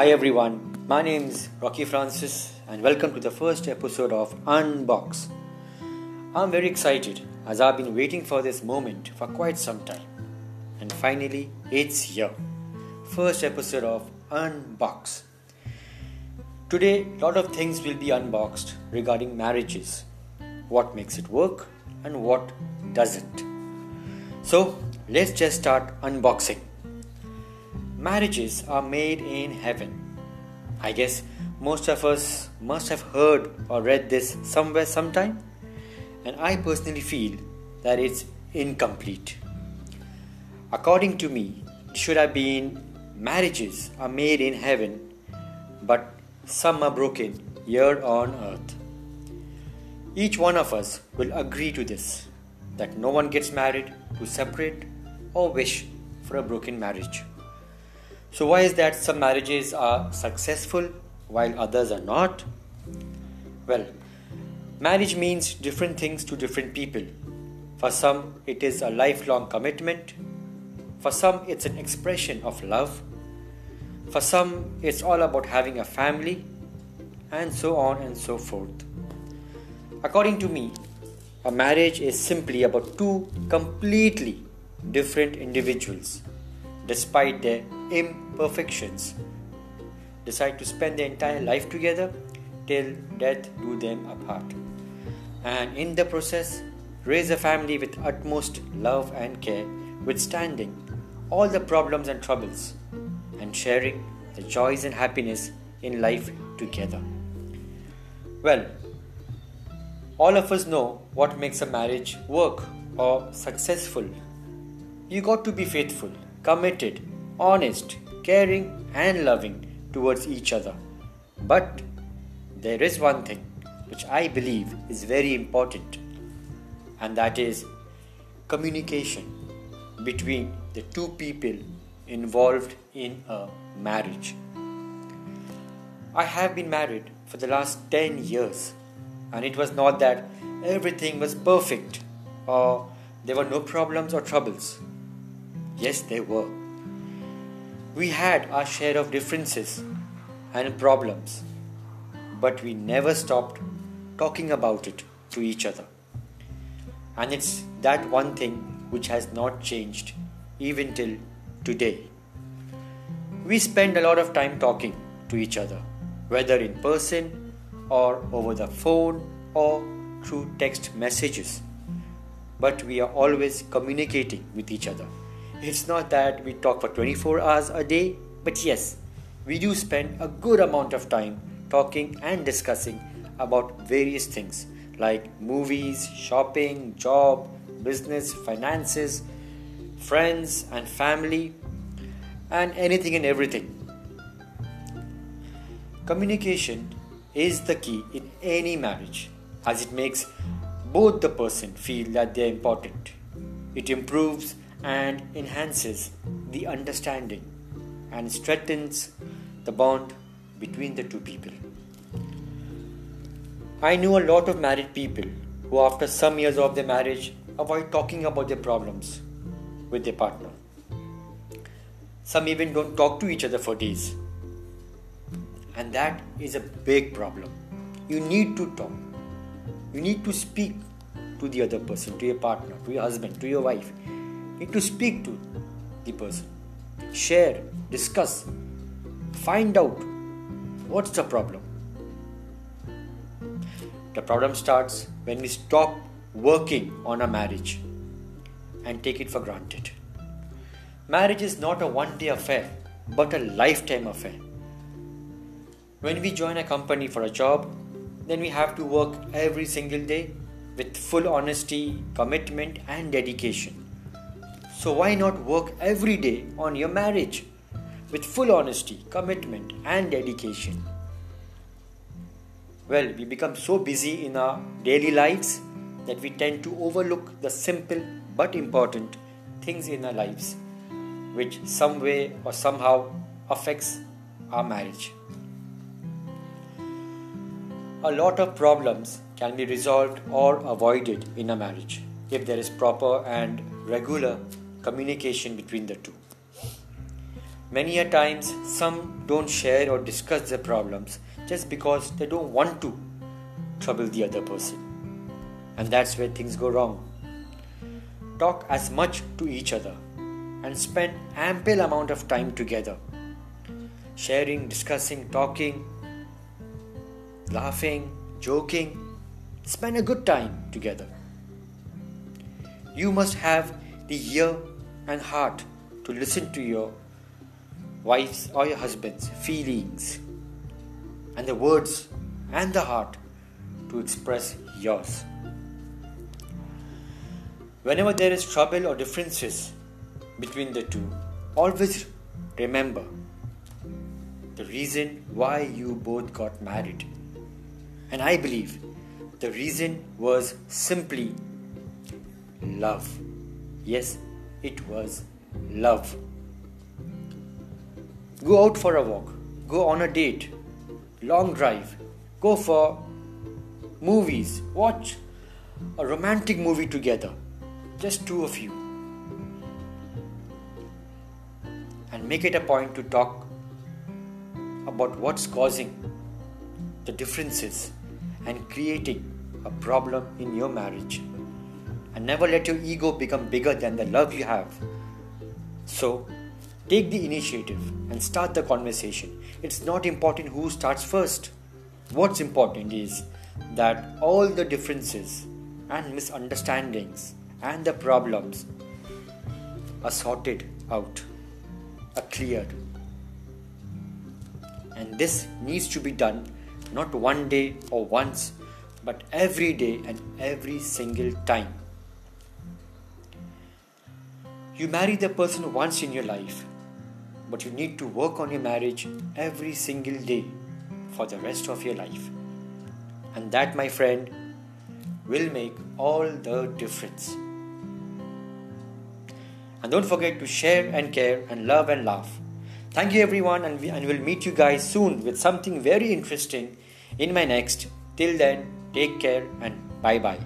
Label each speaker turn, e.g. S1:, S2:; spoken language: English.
S1: Hi everyone, my name is Rocky Francis and welcome to the first episode of Unbox. I'm very excited as I've been waiting for this moment for quite some time. And finally, it's here. First episode of Unbox. Today, a lot of things will be unboxed regarding marriages. What makes it work and what doesn't. So, let's just start unboxing. Marriages are made in heaven. I guess most of us must have heard or read this somewhere sometime, and I personally feel that it's incomplete. According to me, it should have been marriages are made in heaven, but some are broken here on earth. Each one of us will agree to this that no one gets married to separate or wish for a broken marriage. So, why is that some marriages are successful while others are not? Well, marriage means different things to different people. For some, it is a lifelong commitment. For some, it's an expression of love. For some, it's all about having a family, and so on and so forth. According to me, a marriage is simply about two completely different individuals despite their imperfections, decide to spend their entire life together till death do them apart. And in the process, raise a family with utmost love and care, withstanding all the problems and troubles, and sharing the joys and happiness in life together. Well, all of us know what makes a marriage work or successful. You got to be faithful committed, honest, caring, and loving towards each other. But there is one thing which I believe is very important, and that is communication between the two people involved in a marriage. I have been married for the last 10 years, and it was not that everything was perfect or there were no problems or troubles. Yes, there were. We had our share of differences and problems, but we never stopped talking about it to each other. And it's that one thing which has not changed even till today. We spend a lot of time talking to each other, whether in person or over the phone or through text messages. But we are always communicating with each other. It's not that we talk for 24 hours a day, but yes, we do spend a good amount of time talking and discussing about various things like movies, shopping, job, business, finances, friends, and family, and anything and everything. Communication is the key in any marriage as it makes both the person feel that they are important. It improves and enhances the understanding and strengthens the bond between the two people. I know a lot of married people who, after some years of their marriage, avoid talking about their problems with their partner. Some even don't talk to each other for days. And that is a big problem. You need to talk. You need to speak to the other person, to your partner, to your husband, to your wife need to speak to the person, share, discuss, find out what's the problem. The problem starts when we stop working on a marriage and take it for granted. Marriage is not a one day affair but a lifetime affair. When we join a company for a job, then we have to work every single day with full honesty, commitment, and dedication. So, why not work every day on your marriage with full honesty, commitment, and dedication? Well, we become so busy in our daily lives that we tend to overlook the simple but important things in our lives, which some way or somehow affects our marriage. A lot of problems can be resolved or avoided in a marriage if there is proper and regular communication between the two. Many a times, some don't share or discuss their problems just because they don't want to trouble the other person. And that's where things go wrong. Talk as much to each other and spend ample amount of time together. Sharing, discussing, talking, laughing, joking. Spend a good time together. You must have the ear and heart to listen to your wife's or your husband's feelings and the words and the heart to express yours. Whenever there is trouble or differences between the two, always remember the reason why you both got married. And I believe the reason was simply love. Yes, it was love. Go out for a walk, go on a date, long drive, go for movies, watch a romantic movie together, just two of you. And make it a point to talk about what's causing the differences and creating a problem in your marriage. And never let your ego become bigger than the love you have. So, take the initiative and start the conversation. It's not important who starts first. What's important is that all the differences and misunderstandings and the problems are sorted out, are cleared. And this needs to be done not one day or once, but every day and every single time. You marry the person once in your life, but you need to work on your marriage every single day for the rest of your life. And that, my friend, will make all the difference. And don't forget to share and care and love and laugh. Thank you, everyone, and, we, and we'll meet you guys soon with something very interesting in my next. Till then, take care and bye bye.